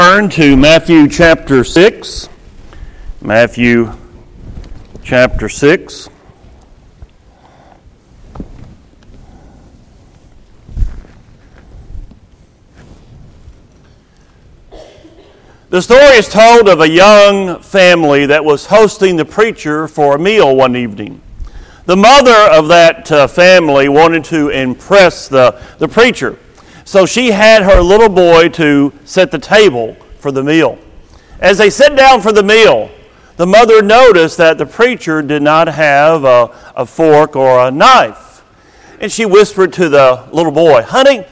Turn to Matthew chapter 6. Matthew chapter 6. The story is told of a young family that was hosting the preacher for a meal one evening. The mother of that uh, family wanted to impress the, the preacher. So she had her little boy to set the table for the meal. As they sat down for the meal, the mother noticed that the preacher did not have a, a fork or a knife. And she whispered to the little boy, Honey,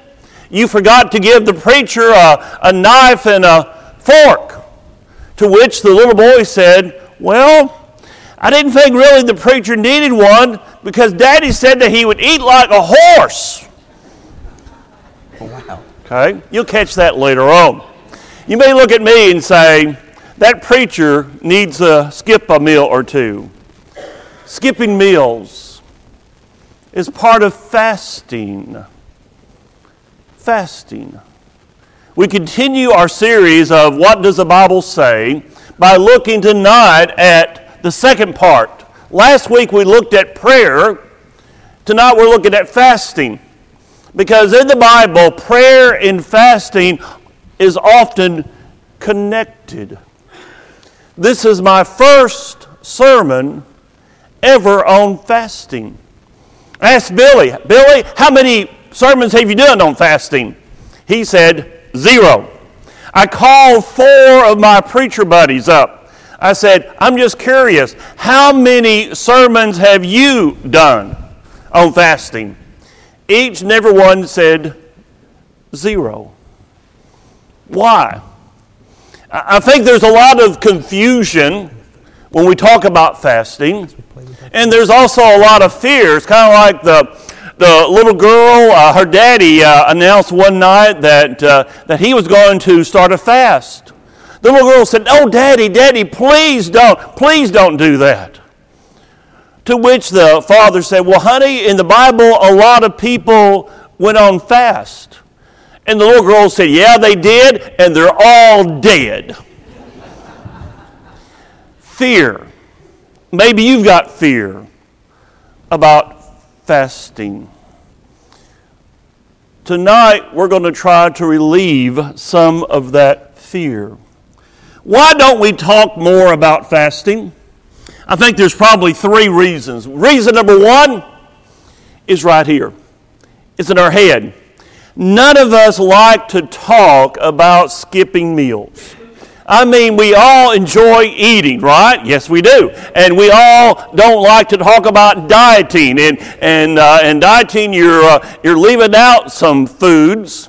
you forgot to give the preacher a, a knife and a fork. To which the little boy said, Well, I didn't think really the preacher needed one because Daddy said that he would eat like a horse. Okay? You'll catch that later on. You may look at me and say, that preacher needs to skip a meal or two. Skipping meals is part of fasting. Fasting. We continue our series of What Does the Bible Say by looking tonight at the second part. Last week we looked at prayer. Tonight we're looking at fasting. Because in the Bible, prayer and fasting is often connected. This is my first sermon ever on fasting. I asked Billy, Billy, how many sermons have you done on fasting? He said, zero. I called four of my preacher buddies up. I said, I'm just curious, how many sermons have you done on fasting? Each and every one said zero. Why? I think there's a lot of confusion when we talk about fasting, and there's also a lot of fear. It's kind of like the the little girl, uh, her daddy uh, announced one night that, uh, that he was going to start a fast. The little girl said, Oh, daddy, daddy, please don't, please don't do that. To which the father said, Well, honey, in the Bible, a lot of people went on fast. And the little girl said, Yeah, they did, and they're all dead. fear. Maybe you've got fear about fasting. Tonight, we're going to try to relieve some of that fear. Why don't we talk more about fasting? I think there's probably three reasons. Reason number one is right here, it's in our head. None of us like to talk about skipping meals. I mean, we all enjoy eating, right? Yes, we do. And we all don't like to talk about dieting. And, and, uh, and dieting, you're, uh, you're leaving out some foods.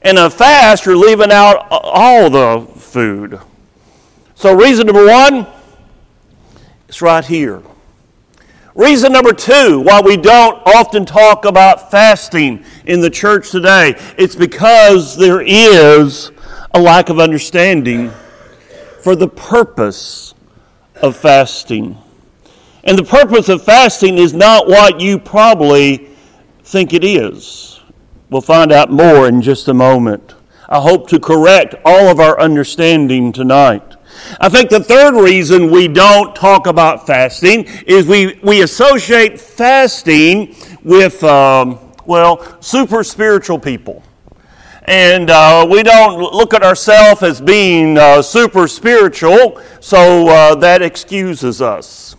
And a fast, you're leaving out all the food. So, reason number one, it's right here. Reason number two why we don't often talk about fasting in the church today, it's because there is a lack of understanding for the purpose of fasting. And the purpose of fasting is not what you probably think it is. We'll find out more in just a moment. I hope to correct all of our understanding tonight. I think the third reason we don't talk about fasting is we, we associate fasting with, um, well, super spiritual people. And uh, we don't look at ourselves as being uh, super spiritual, so uh, that excuses us.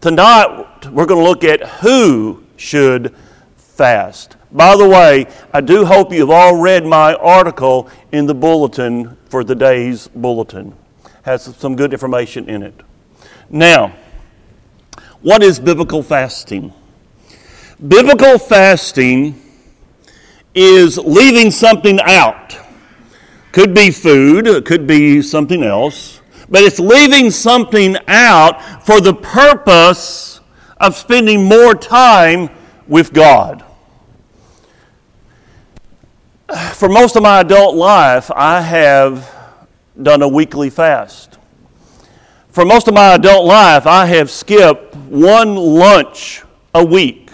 Tonight, we're going to look at who should fast. By the way, I do hope you've all read my article in the bulletin for the day's bulletin has some good information in it. Now, what is biblical fasting? Biblical fasting is leaving something out. Could be food, it could be something else, but it's leaving something out for the purpose of spending more time with God. For most of my adult life, I have done a weekly fast. For most of my adult life, I have skipped one lunch a week.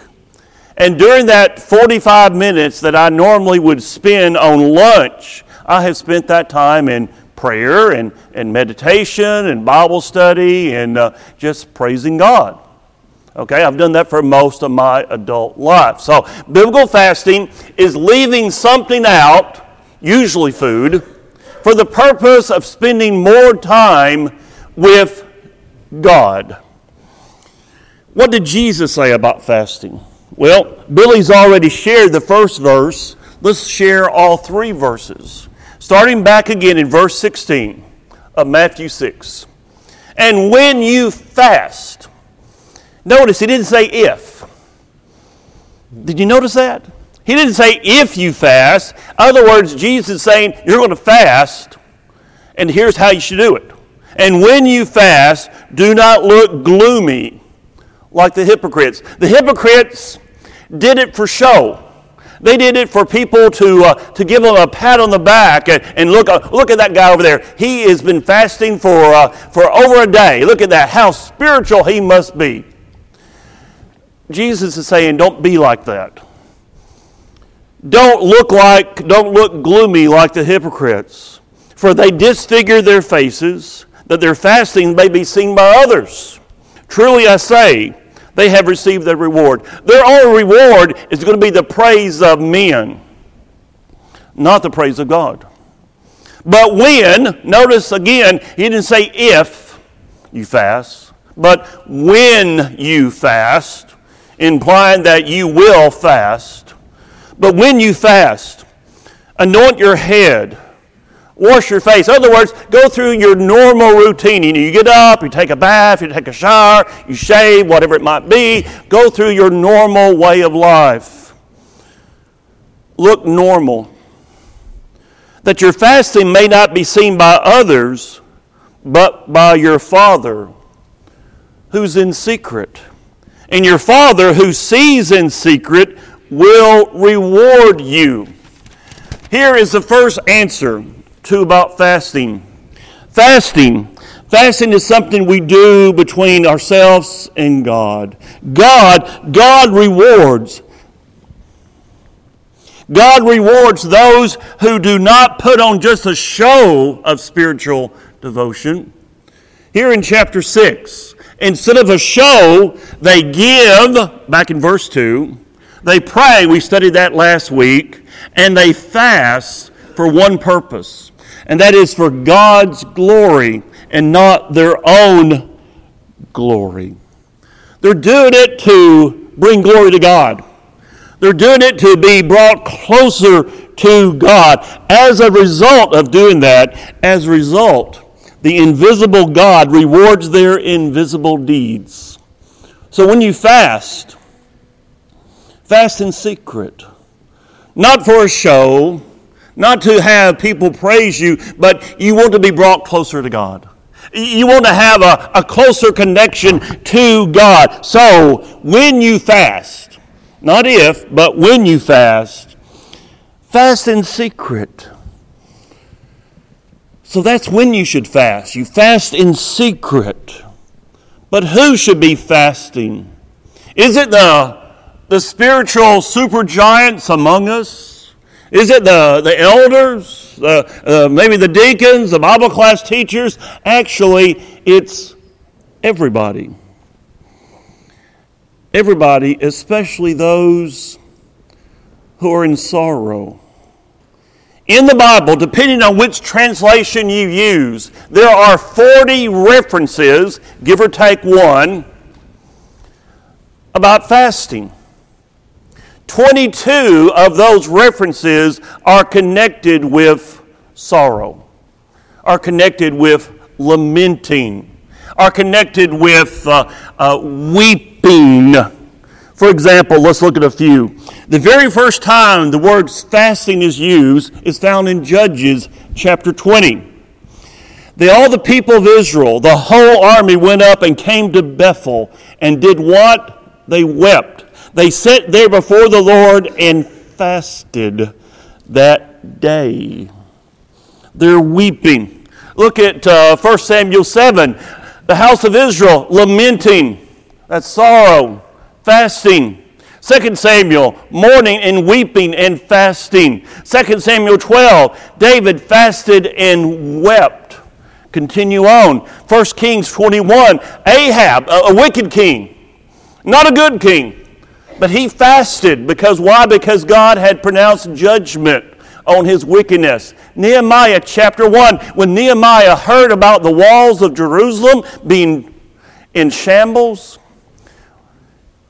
And during that 45 minutes that I normally would spend on lunch, I have spent that time in prayer and, and meditation and Bible study and uh, just praising God. Okay, I've done that for most of my adult life. So, biblical fasting is leaving something out, usually food, for the purpose of spending more time with God. What did Jesus say about fasting? Well, Billy's already shared the first verse. Let's share all three verses. Starting back again in verse 16 of Matthew 6. And when you fast, notice he didn't say if. Did you notice that? He didn't say if you fast. In other words, Jesus is saying you're going to fast, and here's how you should do it. And when you fast, do not look gloomy like the hypocrites. The hypocrites did it for show. They did it for people to, uh, to give them a pat on the back and, and look, uh, look at that guy over there. He has been fasting for, uh, for over a day. Look at that, how spiritual he must be. Jesus is saying, don't be like that. Don't look like, don't look gloomy like the hypocrites, for they disfigure their faces, that their fasting may be seen by others. Truly I say, they have received their reward. Their only reward is going to be the praise of men, not the praise of God. But when, notice again, he didn't say if you fast, but when you fast, implying that you will fast. But when you fast, anoint your head wash your face. In other words, go through your normal routine. You, know, you get up, you take a bath, you take a shower, you shave, whatever it might be. Go through your normal way of life. Look normal. That your fasting may not be seen by others, but by your Father who's in secret. And your Father who sees in secret will reward you. Here is the first answer to about fasting. Fasting. Fasting is something we do between ourselves and God. God, God rewards. God rewards those who do not put on just a show of spiritual devotion. Here in chapter 6, instead of a show, they give, back in verse 2, they pray, we studied that last week, and they fast for one purpose and that is for God's glory and not their own glory. They're doing it to bring glory to God. They're doing it to be brought closer to God. As a result of doing that, as a result, the invisible God rewards their invisible deeds. So when you fast, fast in secret, not for a show, not to have people praise you, but you want to be brought closer to God. You want to have a, a closer connection to God. So when you fast, not if, but when you fast, fast in secret. So that's when you should fast. You fast in secret. But who should be fasting? Is it the, the spiritual super giants among us? Is it the, the elders, uh, maybe the deacons, the Bible class teachers? Actually, it's everybody. Everybody, especially those who are in sorrow. In the Bible, depending on which translation you use, there are 40 references, give or take one, about fasting. 22 of those references are connected with sorrow, are connected with lamenting, are connected with uh, uh, weeping. For example, let's look at a few. The very first time the word fasting is used is found in Judges chapter 20. They, all the people of Israel, the whole army went up and came to Bethel and did what? They wept they sat there before the Lord and fasted that day. They're weeping. Look at uh, 1 Samuel 7. The house of Israel lamenting. That's sorrow. Fasting. 2 Samuel, mourning and weeping and fasting. 2 Samuel 12, David fasted and wept. Continue on. 1 Kings 21, Ahab, a, a wicked king, not a good king, but he fasted because why? Because God had pronounced judgment on his wickedness. Nehemiah chapter 1, when Nehemiah heard about the walls of Jerusalem being in shambles,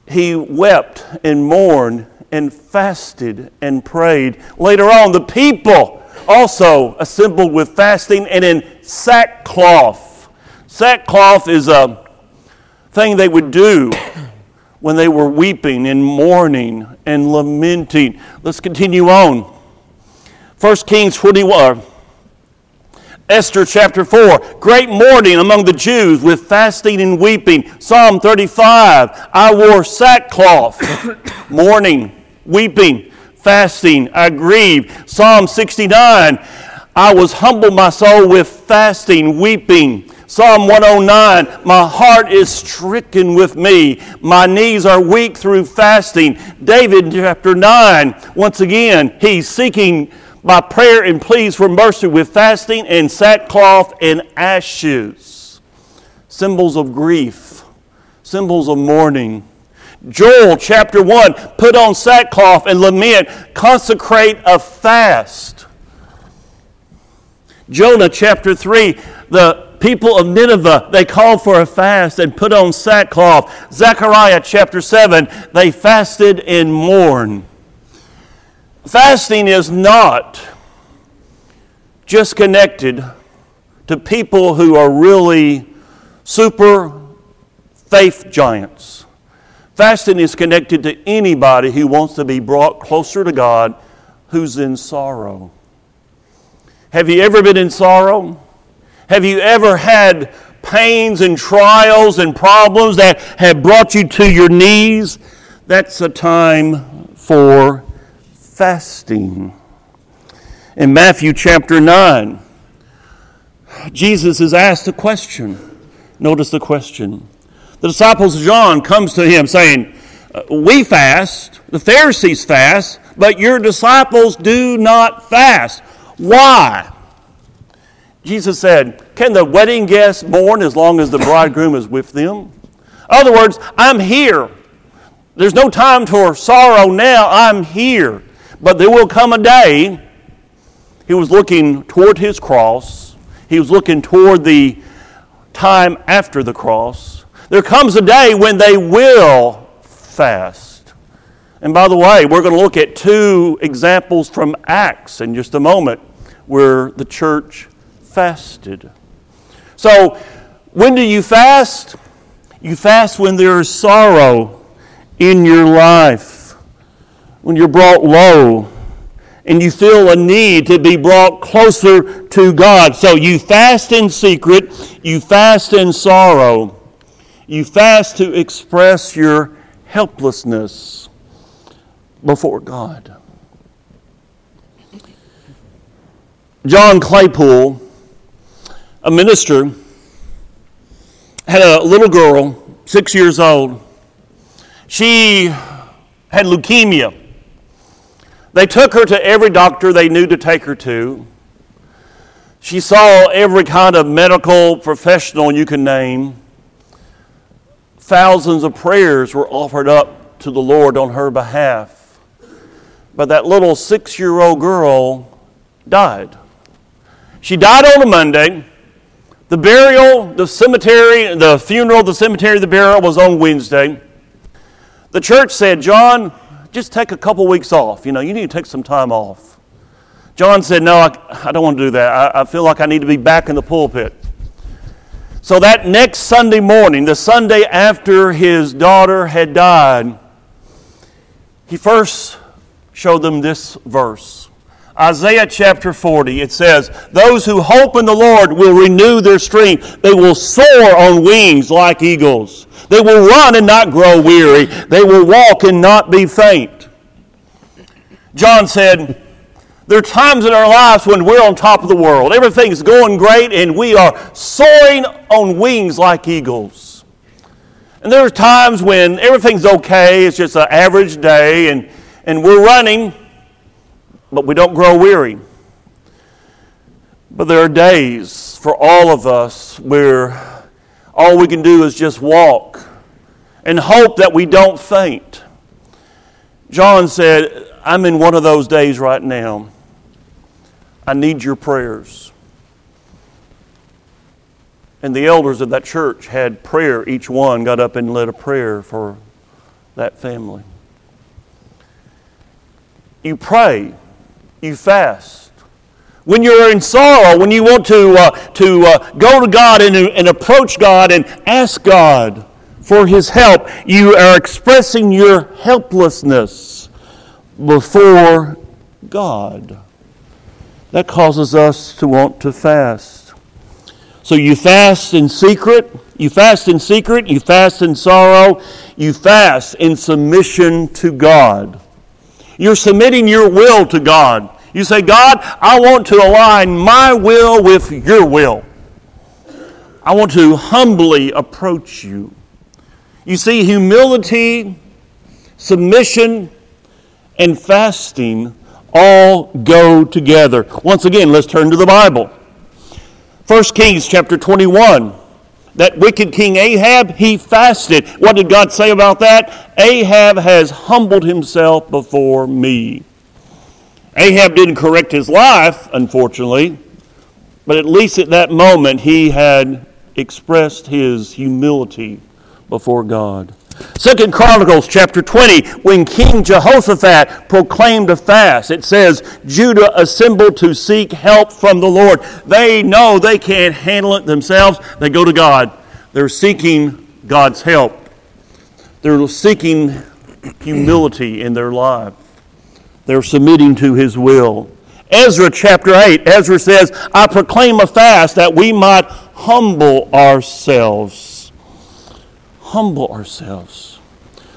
he wept and mourned and fasted and prayed. Later on, the people also assembled with fasting and in sackcloth. Sackcloth is a thing they would do when they were weeping and mourning and lamenting. Let's continue on. 1 Kings 21. Esther chapter 4, great mourning among the Jews with fasting and weeping. Psalm 35, I wore sackcloth, mourning, weeping, fasting, I grieved. Psalm 69, I was humbled my soul with fasting, weeping. Psalm 109, my heart is stricken with me. My knees are weak through fasting. David chapter 9, once again, he's seeking by prayer and pleas for mercy with fasting and sackcloth and ashes. Symbols of grief, symbols of mourning. Joel chapter 1 put on sackcloth and lament, consecrate a fast. Jonah chapter 3, the people of Nineveh, they called for a fast and put on sackcloth. Zechariah chapter 7, they fasted and mourned. Fasting is not just connected to people who are really super faith giants. Fasting is connected to anybody who wants to be brought closer to God who's in sorrow. Have you ever been in sorrow? Have you ever had pains and trials and problems that have brought you to your knees? That's a time for fasting. In Matthew chapter 9, Jesus is asked a question. Notice the question. The disciples of John comes to him saying, uh, "We fast, the Pharisees fast, but your disciples do not fast. Why?" Jesus said, "Can the wedding guests mourn as long as the bridegroom is with them?" In other words, I'm here. There's no time for sorrow now. I'm here. But there will come a day, he was looking toward his cross, he was looking toward the time after the cross. There comes a day when they will fast. And by the way, we're going to look at two examples from Acts in just a moment where the church fasted. So, when do you fast? You fast when there is sorrow in your life when you're brought low and you feel a need to be brought closer to God. So you fast in secret, you fast in sorrow, you fast to express your helplessness before God. John Claypool, a minister, had a little girl, six years old. She had leukemia. They took her to every doctor they knew to take her to. She saw every kind of medical professional you can name. Thousands of prayers were offered up to the Lord on her behalf. But that little six year old girl died. She died on a Monday. The burial, the cemetery, the funeral, the cemetery, the burial was on Wednesday. The church said, John, just take a couple weeks off. You know, you need to take some time off. John said, No, I, I don't want to do that. I, I feel like I need to be back in the pulpit. So that next Sunday morning, the Sunday after his daughter had died, he first showed them this verse. Isaiah chapter 40, it says, Those who hope in the Lord will renew their strength. They will soar on wings like eagles. They will run and not grow weary. They will walk and not be faint. John said, There are times in our lives when we're on top of the world. Everything's going great and we are soaring on wings like eagles. And there are times when everything's okay, it's just an average day, and, and we're running, but we don't grow weary. But there are days for all of us where all we can do is just walk and hope that we don't faint. John said, I'm in one of those days right now. I need your prayers. And the elders of that church had prayer. Each one got up and led a prayer for that family. You pray, you fast. When you're in sorrow, when you want to, uh, to uh, go to God and, and approach God and ask God for His help, you are expressing your helplessness before God. That causes us to want to fast. So you fast in secret, you fast in secret, you fast in sorrow, you fast in submission to God. You're submitting your will to God. You say, God, I want to align my will with your will. I want to humbly approach you. You see, humility, submission, and fasting all go together. Once again, let's turn to the Bible. 1 Kings chapter 21. That wicked king Ahab, he fasted. What did God say about that? Ahab has humbled himself before me. Ahab didn't correct his life, unfortunately, but at least at that moment he had expressed his humility before God. Second Chronicles chapter 20, when King Jehoshaphat proclaimed a fast, it says, Judah assembled to seek help from the Lord. They know they can't handle it themselves. They go to God. They're seeking God's help. They're seeking humility in their life. They're submitting to His will. Ezra chapter 8, Ezra says, I proclaim a fast that we might humble ourselves humble ourselves.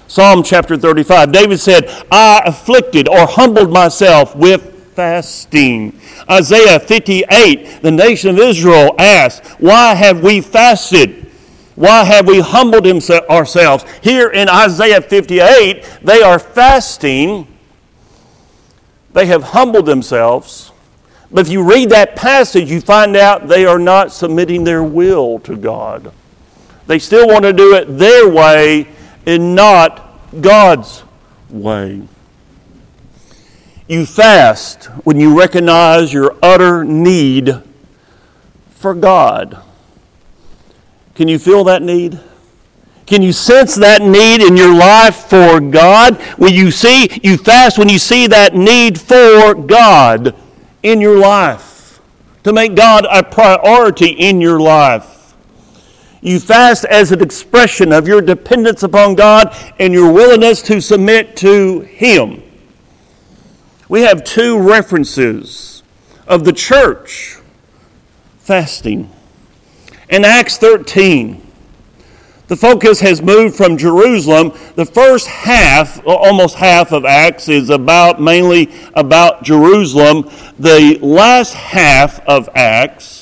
Psalm chapter 35, David said, I afflicted or humbled myself with fasting. Isaiah 58, the nation of Israel asked, Why have we fasted? Why have we humbled ourselves? Here in Isaiah 58, they are fasting. They have humbled themselves. But if you read that passage, you find out they are not submitting their will to God. They still want to do it their way and not God's way. You fast when you recognize your utter need for God. Can you feel that need? Can you sense that need in your life for God? When you see, you fast when you see that need for God in your life, to make God a priority in your life. You fast as an expression of your dependence upon God and your willingness to submit to Him. We have two references of the church fasting. In Acts 13, the focus has moved from Jerusalem. The first half, almost half of Acts, is about mainly about Jerusalem. The last half of Acts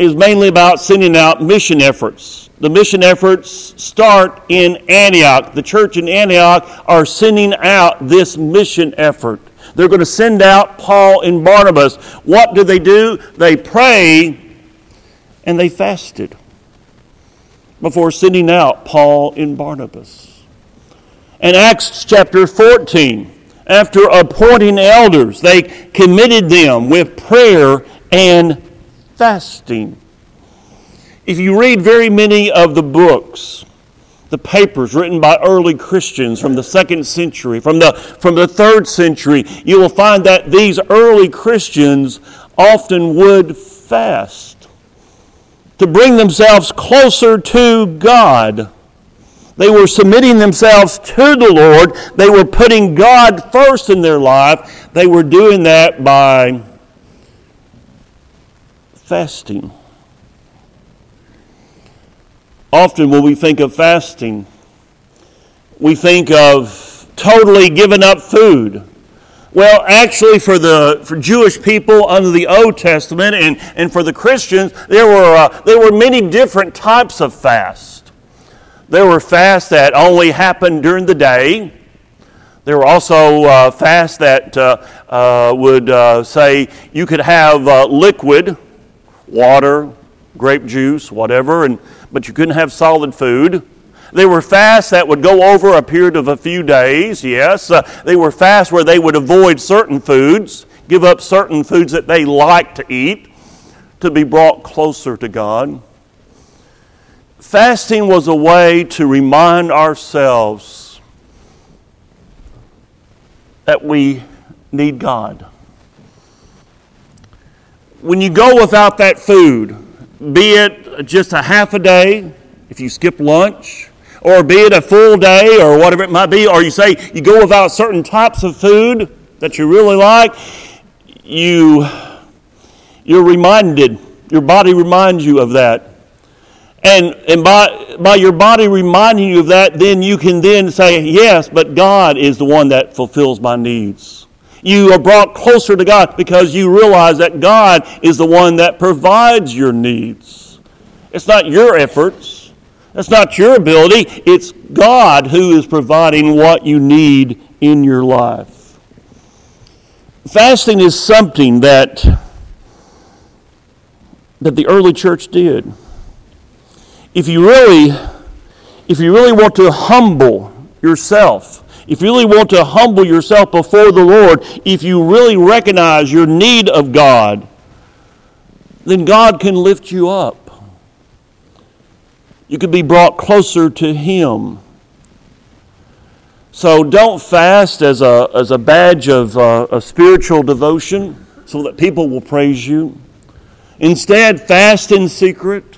is mainly about sending out mission efforts. The mission efforts start in Antioch. The church in Antioch are sending out this mission effort. They're going to send out Paul and Barnabas. What do they do? They pray and they fasted before sending out Paul and Barnabas. In Acts chapter 14, after appointing elders, they committed them with prayer and fasting. If you read very many of the books, the papers written by early Christians from the second century, from the, from the third century, you will find that these early Christians often would fast to bring themselves closer to God. They were submitting themselves to the Lord. They were putting God first in their life. They were doing that by fasting. Often, when we think of fasting, we think of totally giving up food. Well, actually, for the for Jewish people under the Old Testament and, and for the Christians, there were, uh, there were many different types of fast. There were fasts that only happened during the day. There were also uh, fasts that uh, uh, would uh, say you could have uh, liquid, water, grape juice, whatever, and, but you couldn't have solid food. They were fasts that would go over a period of a few days, yes. Uh, they were fasts where they would avoid certain foods, give up certain foods that they liked to eat to be brought closer to God. Fasting was a way to remind ourselves that we need God. When you go without that food, be it just a half a day, if you skip lunch, or be it a full day or whatever it might be, or you say you go without certain types of food that you really like, you, you're reminded, your body reminds you of that. And, and by, by your body reminding you of that, then you can then say, yes, but God is the one that fulfills my needs. You are brought closer to God because you realize that God is the one that provides your needs. It's not your efforts, that's not your ability, it's God who is providing what you need in your life. Fasting is something that, that the early church did. If you really if you really want to humble yourself, if you really want to humble yourself before the Lord, if you really recognize your need of God, then God can lift you up you could be brought closer to Him. So don't fast as a, as a badge of, uh, a spiritual devotion so that people will praise you. Instead, fast in secret,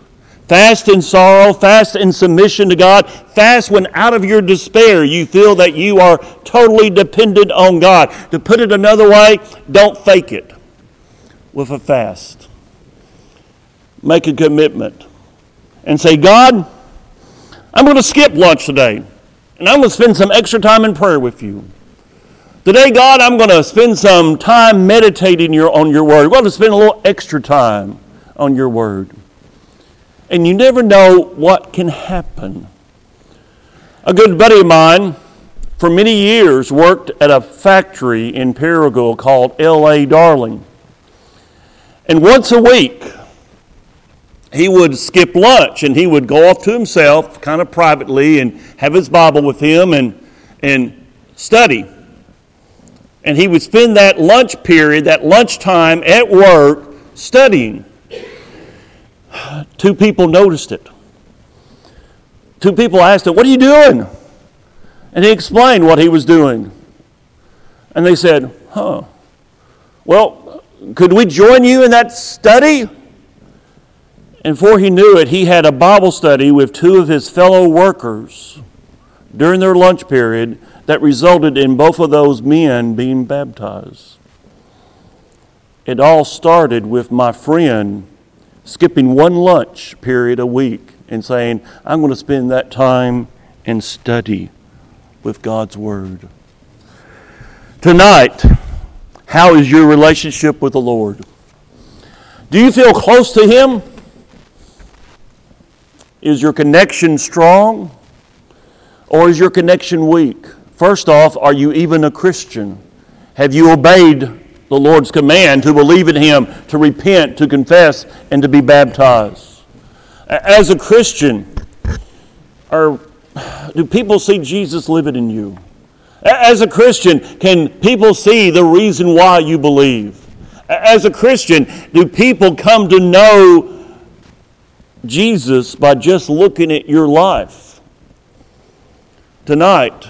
fast in sorrow, fast in submission to God, fast when out of your despair you feel that you are totally dependent on God. To put it another way, don't fake it with a fast. Make a commitment and say, God, I'm going to skip lunch today, and I'm going to spend some extra time in prayer with you. Today, God, I'm going to spend some time meditating your, on your word. I'm going to spend a little extra time on your word. And you never know what can happen. A good buddy of mine, for many years, worked at a factory in Paragould called L.A. Darling. And once a week, he would skip lunch and he would go off to himself, kind of privately, and have his Bible with him and, and study. And he would spend that lunch period, that lunchtime at work, studying. Two people noticed it. Two people asked him, What are you doing? And he explained what he was doing. And they said, Huh. Well, could we join you in that study? And before he knew it, he had a Bible study with two of his fellow workers during their lunch period that resulted in both of those men being baptized. It all started with my friend skipping one lunch period a week and saying, I'm going to spend that time and study with God's Word. Tonight, how is your relationship with the Lord? Do you feel close to Him? Is your connection strong or is your connection weak? First off, are you even a Christian? Have you obeyed the Lord's command to believe in Him, to repent, to confess, and to be baptized? As a Christian, are, do people see Jesus living in you? As a Christian, can people see the reason why you believe? As a Christian, do people come to know Jesus by just looking at your life. Tonight,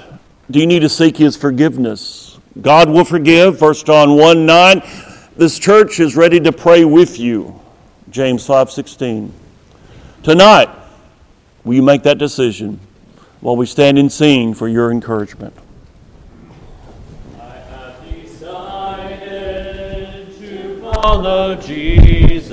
do you need to seek His forgiveness? God will forgive, 1 John 1 9. This church is ready to pray with you, James 5 16. Tonight, will you make that decision while we stand and sing for your encouragement? I have decided to follow Jesus.